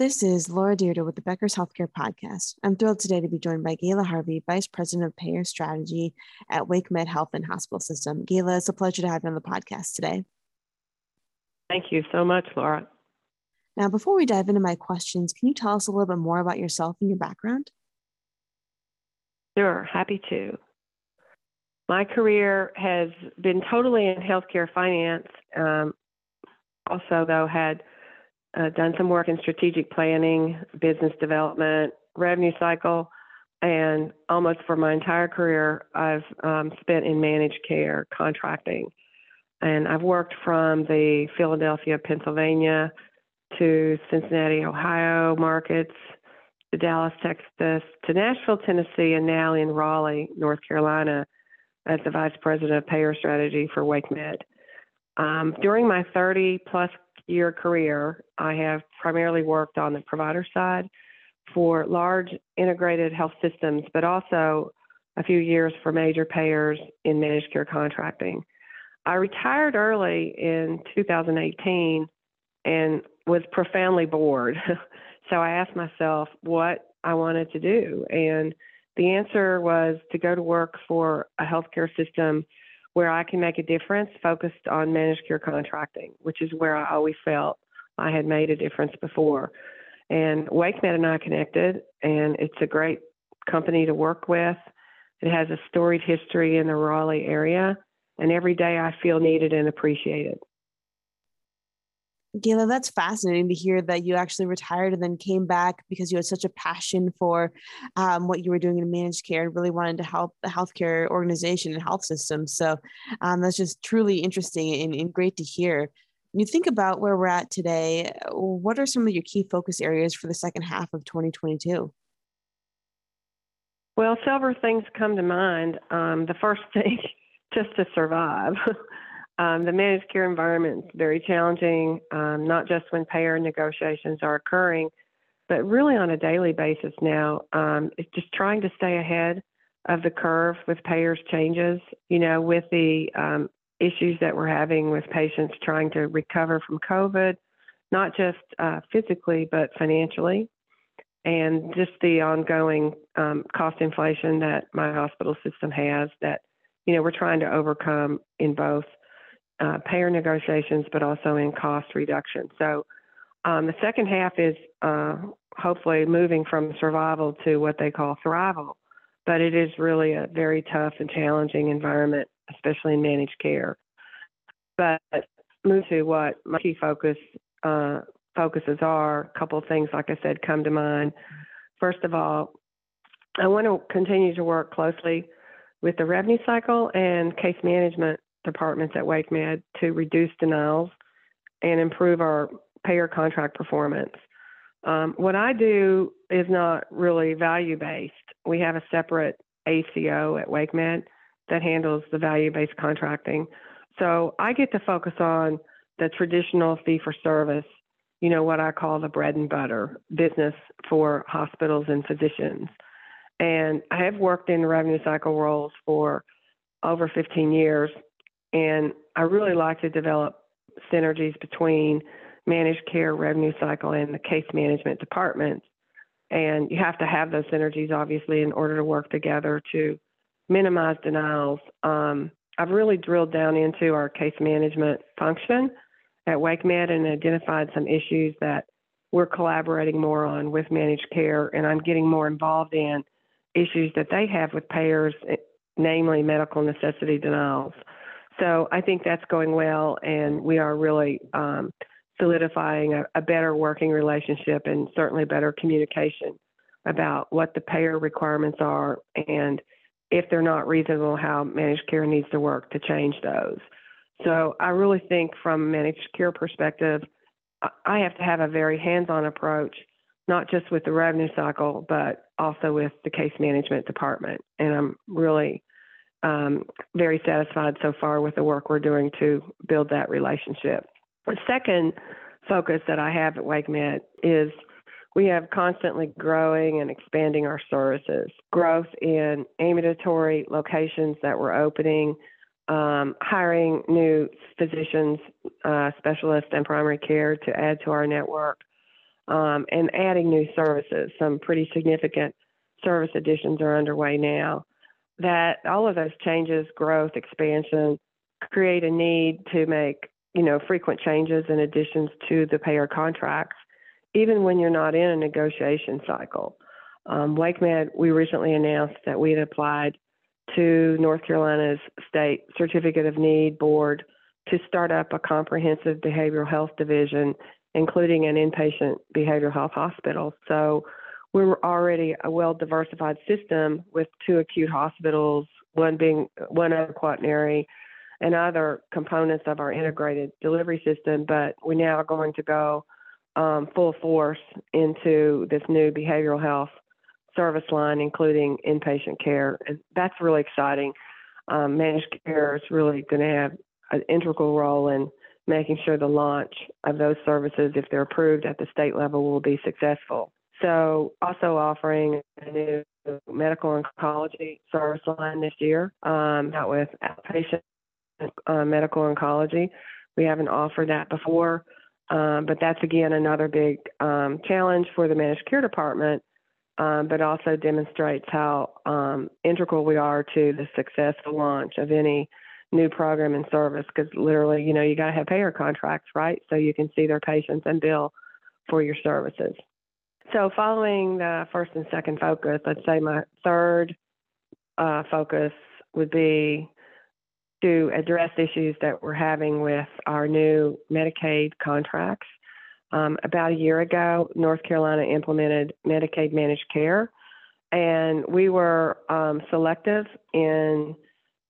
This is Laura Dyrda with the Becker's Healthcare Podcast. I'm thrilled today to be joined by Gayla Harvey, Vice President of Payer Strategy at WakeMed Health and Hospital System. Gayla, it's a pleasure to have you on the podcast today. Thank you so much, Laura. Now, before we dive into my questions, can you tell us a little bit more about yourself and your background? Sure, happy to. My career has been totally in healthcare finance. Um, also, though, had uh, done some work in strategic planning, business development, revenue cycle, and almost for my entire career, I've um, spent in managed care contracting. And I've worked from the Philadelphia, Pennsylvania to Cincinnati, Ohio markets, to Dallas, Texas, to Nashville, Tennessee, and now in Raleigh, North Carolina, as the Vice President of Payer Strategy for WakeMed. Um, during my 30 plus year career, I have primarily worked on the provider side for large integrated health systems, but also a few years for major payers in managed care contracting. I retired early in 2018 and was profoundly bored. so I asked myself what I wanted to do. And the answer was to go to work for a healthcare system where I can make a difference focused on managed care contracting, which is where I always felt I had made a difference before. And WakeMed and I connected, and it's a great company to work with. It has a storied history in the Raleigh area, and every day I feel needed and appreciated. Gayla, that's fascinating to hear that you actually retired and then came back because you had such a passion for um, what you were doing in managed care and really wanted to help the healthcare organization and health system. So um, that's just truly interesting and, and great to hear. When you think about where we're at today, what are some of your key focus areas for the second half of 2022? Well, several things come to mind. Um, the first thing, just to survive. Um, the managed care environment is very challenging, um, not just when payer negotiations are occurring, but really on a daily basis now. Um, it's just trying to stay ahead of the curve with payers' changes, you know, with the um, issues that we're having with patients trying to recover from COVID, not just uh, physically, but financially. And just the ongoing um, cost inflation that my hospital system has that, you know, we're trying to overcome in both uh, payer negotiations, but also in cost reduction. So um, the second half is uh, hopefully moving from survival to what they call thrival. But it is really a very tough and challenging environment, especially in managed care. But move to what my key focus uh, focuses are. A couple of things, like I said, come to mind. First of all, I want to continue to work closely with the revenue cycle and case management departments at WakeMed to reduce denials and improve our payer contract performance. Um, what I do is not really value based. We have a separate ACO at WakeMed that handles the value based contracting. So I get to focus on the traditional fee for service, you know, what I call the bread and butter business for hospitals and physicians. And I have worked in revenue cycle roles for over 15 years and I really like to develop synergies between managed care revenue cycle and the case management department. And you have to have those synergies, obviously, in order to work together to minimize denials. Um, I've really drilled down into our case management function at WakeMed and identified some issues that we're collaborating more on with managed care, and I'm getting more involved in issues that they have with payers, namely medical necessity denials. So I think that's going well, and we are really um, solidifying a, a, better working relationship and certainly better communication about what the payer requirements are and if they're not reasonable, how managed care needs to work to change those. So I really think from a managed care perspective, I have to have a very hands-on approach, not just with the revenue cycle, but also with the case management department. And I'm really um, very satisfied so far with the work we're doing to build that relationship. The second focus that I have at WakeMed is we have constantly growing and expanding our services, growth in ambulatory locations that we're opening, um, hiring new physicians, uh, specialists, and primary care to add to our network. um, and adding new services. Some pretty significant service additions are underway now. That all of those changes, growth, expansion, create a need to make you know frequent changes and additions to the payer contracts, even when you're not in a negotiation cycle. Um, WakeMed, we recently announced that we had applied to North Carolina's state certificate of need board to start up a comprehensive behavioral health division, including an inpatient behavioral health hospital. So we were already a well diversified system with two acute hospitals, one being one other quaternary, and other components of our integrated delivery system. But we're now going to go um, full force into this new behavioral health service line, including inpatient care. And that's really exciting. Um, managed care is really going to have an integral role in making sure the launch of those services, if they're approved at the state level, will be successful. So, also offering a new medical oncology service line this year, um, out with outpatient uh, medical oncology. We haven't offered that before, um, but that's again another big um, challenge for the managed care department um, but also demonstrates how um, integral we are to the successful launch of any new program and service. Because literally, you know, you got to have payer contracts, right? So you can see their patients and bill for your services. So, following the first and second focus, I'd say my third uh, focus would be to address issues that we're having with our new Medicaid contracts. Um, about a year ago, North Carolina implemented Medicaid managed care, and we were um, selective in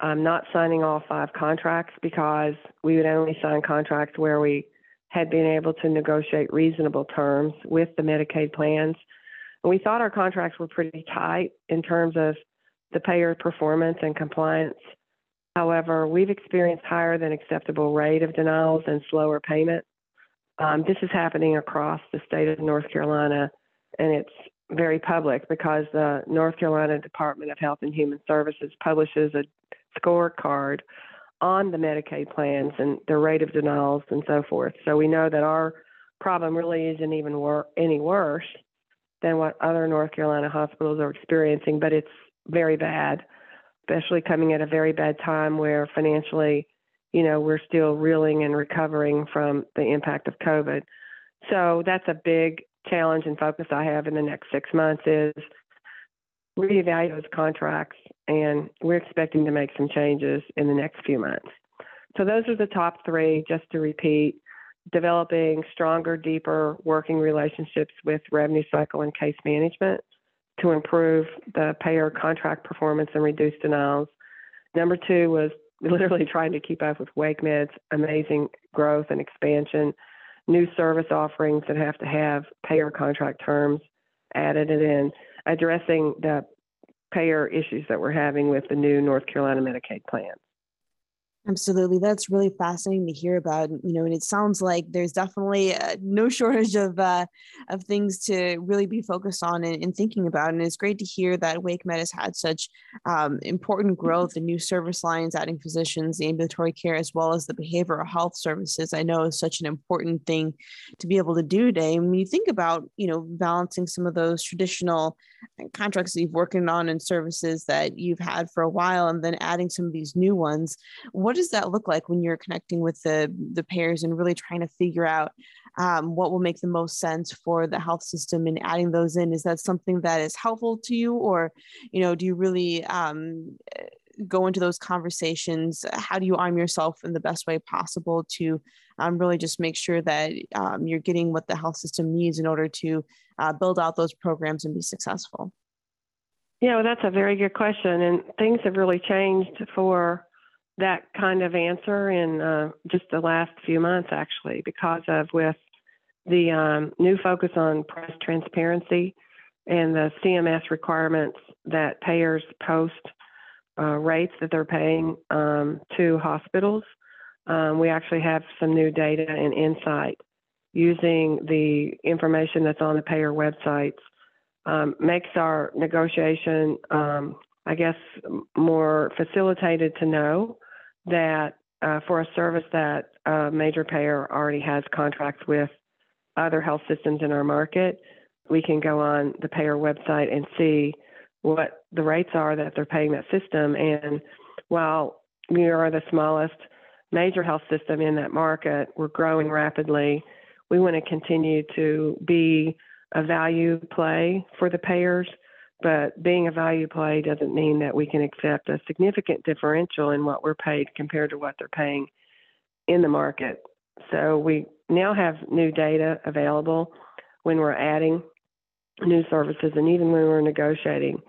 um, not signing all five contracts because we would only sign contracts where we had been able to negotiate reasonable terms with the Medicaid plans. We thought our contracts were pretty tight in terms of the payer performance and compliance. However, we've experienced higher than acceptable rate of denials and slower payment um, this is happening across the state of North Carolina, and it's very public because the North Carolina Department of Health and Human Services publishes a scorecard on the Medicaid plans and the rate of denials and so forth. So we know that our problem really isn't even wor- any worse than what other North Carolina hospitals are experiencing, but it's very bad, especially coming at a very bad time where financially you know, we're still reeling and recovering from the impact of COVID. So that's a big challenge and focus I have in the next six months is reevaluate those contracts, and we're expecting to make some changes in the next few months. So those are the top three, just to repeat developing stronger, deeper working relationships with revenue cycle and case management to improve the payer contract performance and reduce denials. Number two was literally trying to keep up with WakeMed's amazing growth and expansion, new service offerings that have to have payer contract terms added, then addressing the payer issues that we're having with the new North Carolina Medicaid plan. Absolutely. That's really fascinating to hear about, you know, and it sounds like there's definitely uh, no shortage of uh, of things to really be focused on and, and, thinking about. And it's great to hear that WakeMed has had such um, important growth in new service lines, adding physicians, the ambulatory care, as well as the behavioral health services. I know is such an important thing to be able to do today. And when you think about, you know, balancing some of those traditional contracts that you've working on and services that you've had for a while, and then adding some of these new ones, what what does that look like when you're connecting with the the payers and really trying to figure out um, what will make the most sense for the health system and adding those in? Is that something that is helpful to you or you know do you really um, go into those conversations? How do you arm yourself in the best way possible to um, really just make sure that um, you're getting what the health system needs in order to uh, build out those programs and be successful? Yeah well that's a very good question and things have really changed for that kind of answer in uh, just the last few months, actually, because of with the um, new focus on price transparency and the CMS requirements that payers post uh, rates that they're paying um, to hospitals. Um, we actually have some new data and insight using the information that's on the payer websites. Um, makes our negotiation, um, I guess, more facilitated to know that uh, for a service that a major payer already has contracts with other health systems in our market, we can go on the payer website and see what the rates are that they're paying that system. And while we are the smallest major health system in that market, we're growing rapidly. We want to continue to be a value play for the payers, but being a value play doesn't mean that we can accept a significant differential in what we're paid compared to what they're paying in the market. So we now have new data available when we're adding new services and even when we're negotiating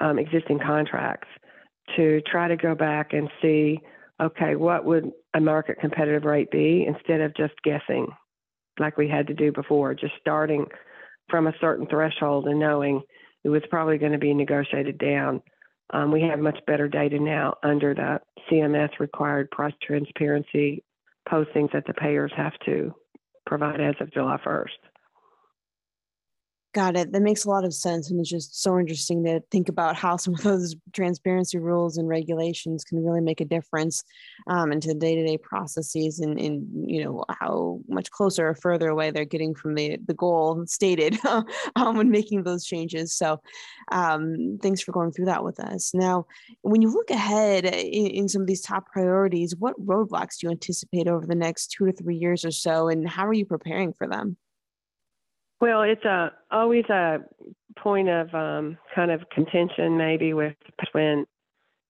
um, existing contracts to try to go back and see okay, what would a market competitive rate be instead of just guessing like we had to do before, just starting from a certain threshold and knowing it was probably going to be negotiated down. Um, we have much better data now under the CMS required price transparency postings that the payers have to provide as of July 1st. Got it. That makes a lot of sense. And it's just so interesting to think about how some of those transparency rules and regulations can really make a difference um, into the day-to-day processes and, and, you know, how much closer or further away they're getting from the, the goal stated um, when making those changes. So um, thanks for going through that with us. Now, when you look ahead in, in some of these top priorities, what roadblocks do you anticipate over the next two to three years or so, and how are you preparing for them? Well, it's a always a point of um, kind of contention, maybe with when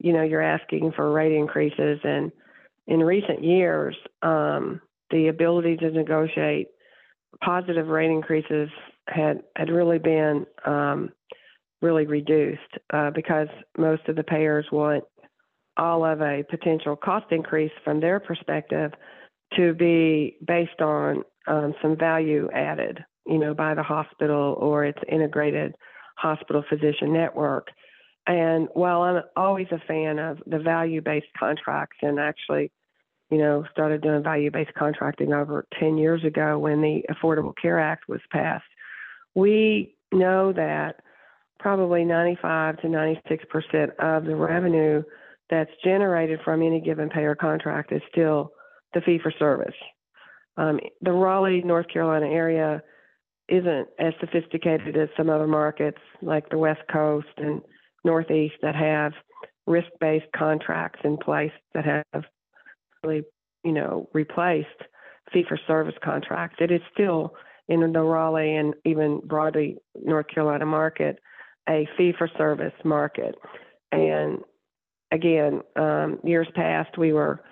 you know you're asking for rate increases, and in recent years, um, the ability to negotiate positive rate increases had had really been um, really reduced uh, because most of the payers want all of a potential cost increase from their perspective to be based on um, some value added you know, by the hospital or its integrated hospital physician network. And while I'm always a fan of the value based contracts and actually, you know, started doing value based contracting over 10 years ago when the Affordable Care Act was passed, we know that probably 95 to 96 percent of the revenue that's generated from any given payer contract is still the fee for service. Um, the Raleigh, North Carolina area isn't as sophisticated as some other markets like the West Coast and Northeast that have risk based contracts in place that have really, you know, replaced fee for service contracts. It is still in the Raleigh and even broadly North Carolina market a fee for service market. And again, um, years past, we were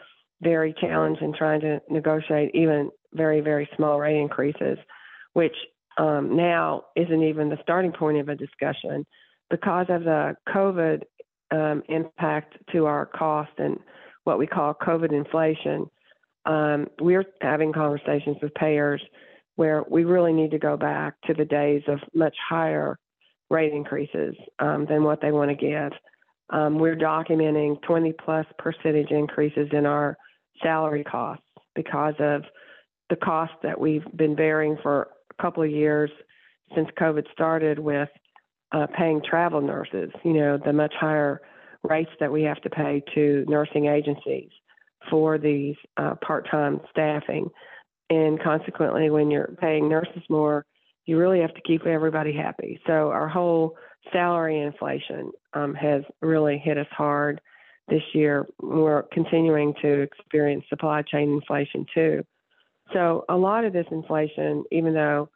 very challenged in trying to negotiate even very, very small rate increases, which um, now isn't even the starting point of a discussion because of the COVID um, impact to our cost and what we call COVID inflation. Um, we're having conversations with payers where we really need to go back to the days of much higher rate increases um, than what they want to give. Um, we're documenting 20 plus percentage increases in our salary costs because of the cost that we've been bearing for couple of years since COVID started with uh, paying travel nurses, you know, the much higher rates that we have to pay to nursing agencies for these uh, part time staffing. And consequently, when you're paying nurses more, you really have to keep everybody happy. So, our whole salary inflation um, has really hit us hard this year. We're continuing to experience supply chain inflation too. So a lot of this inflation, even though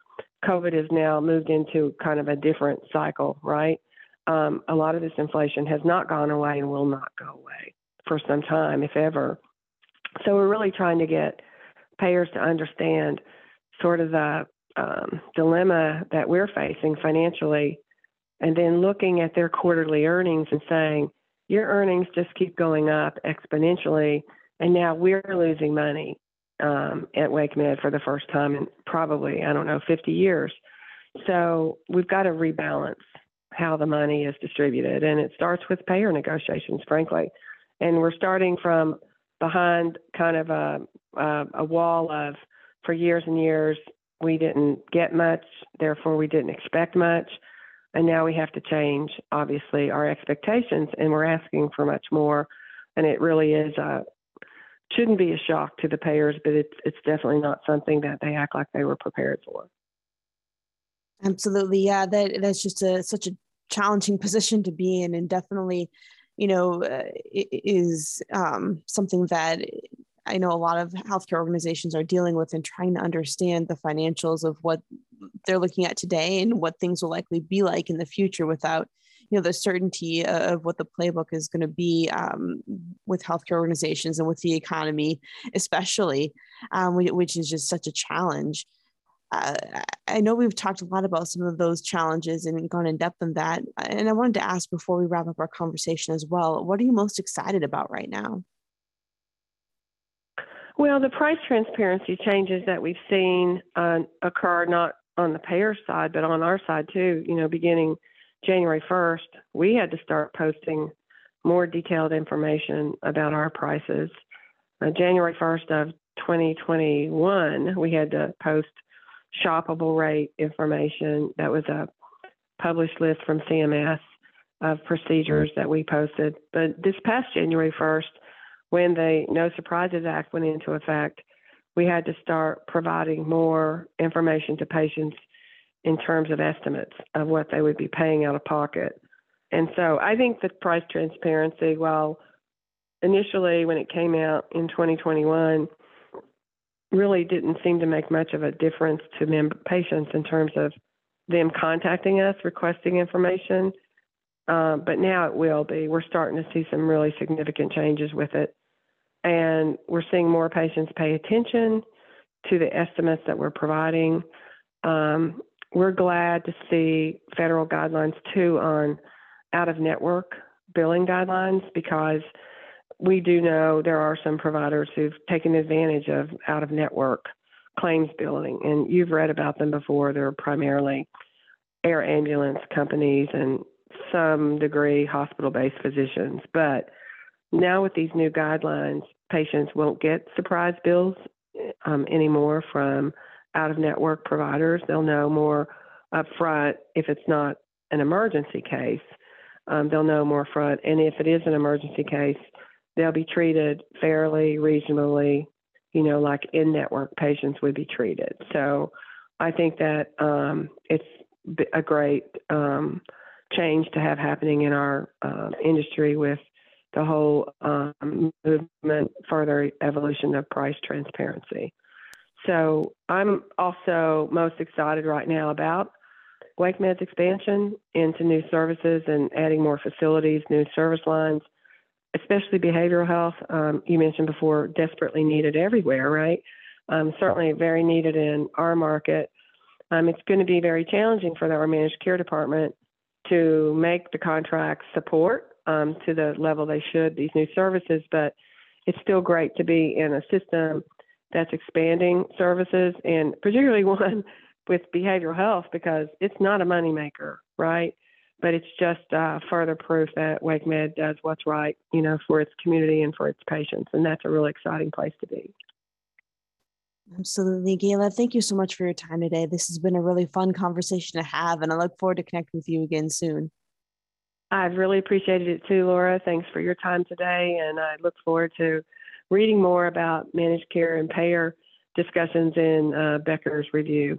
COVID has now moved into kind of a different cycle, right? Um, a lot of this inflation has not gone away and will not go away for some time, if ever. So we're really trying to get payers to understand sort of the um, dilemma that we're facing financially, and then looking at their quarterly earnings and saying, your earnings just keep going up exponentially, and now we're losing money um, at Wake Med for the first time in probably, I don't know, 50 years. So we've got to rebalance how the money is distributed. And it starts with payer negotiations, frankly. And we're starting from behind kind of a, a, a wall of, for years and years, we didn't get much, therefore we didn't expect much. And now we have to change, obviously, our expectations, and we're asking for much more. And it really is a, shouldn't be a shock to the payers, but it's it's definitely not something that they act like they were prepared for. Absolutely, yeah. That that's just a such a challenging position to be in, and definitely, you know, uh, is um, something that I know a lot of healthcare organizations are dealing with and trying to understand the financials of what they're looking at today and what things will likely be like in the future without you know the certainty of what the playbook is going to be um, with healthcare organizations and with the economy especially um, which is just such a challenge uh, I know we've talked a lot about some of those challenges and gone in depth on that. And I wanted to ask before we wrap up our conversation as well, what are you most excited about right now? Well, the price transparency changes that we've seen uh, occur not on the payer side, but on our side too. You know, beginning January 1st, we had to start posting more detailed information about our prices. Uh, January 1st of 2021, we had to post shoppable rate information. That was a published list from CMS of procedures that we posted. But this past January 1st, when the No Surprises Act went into effect, we had to start providing more information to patients in terms of estimates of what they would be paying out of pocket. And so I think the price transparency, while initially when it came out in 2021, really didn't seem to make much of a difference to member patients in terms of them contacting us requesting information. Uh, but now it will be. We're starting to see some really significant changes with it. And we're seeing more patients pay attention to the estimates that we're providing. Um, we're glad to see federal guidelines too on out of network billing guidelines because we do know there are some providers who've taken advantage of out of network claims billing, and you've read about them before. They're primarily air ambulance companies and some degree hospital based physicians. But now with these new guidelines, patients won't get surprise bills um, anymore from out of network providers. They'll know more upfront if it's not an emergency case. Um, they'll know more upfront. And if it is an emergency case, they'll be treated fairly, reasonably, you know, like in network patients would be treated. So I think that um, it's a great um, change to have happening in our uh, industry with the whole um, movement, further evolution of price transparency. So I'm also most excited right now about WakeMed's expansion into new services and adding more facilities, new service lines, especially behavioral health. Um, you mentioned before, desperately needed everywhere, right? Um, certainly very needed in our market. Um, it's going to be very challenging for our managed care department to make the contracts support um, to the level they should these new services, but it's still great to be in a system that's expanding services and particularly one with behavioral health because it's not a moneymaker, right? But it's just uh, further proof that WakeMed does what's right, you know, for its community and for its patients, and that's a really exciting place to be. Absolutely, Gayla. Thank you so much for your time today. This has been a really fun conversation to have, and I look forward to connecting with you again soon. I've really appreciated it too, Laura. Thanks for your time today, and I look forward to reading more about managed care and payer discussions in uh, Becker's review.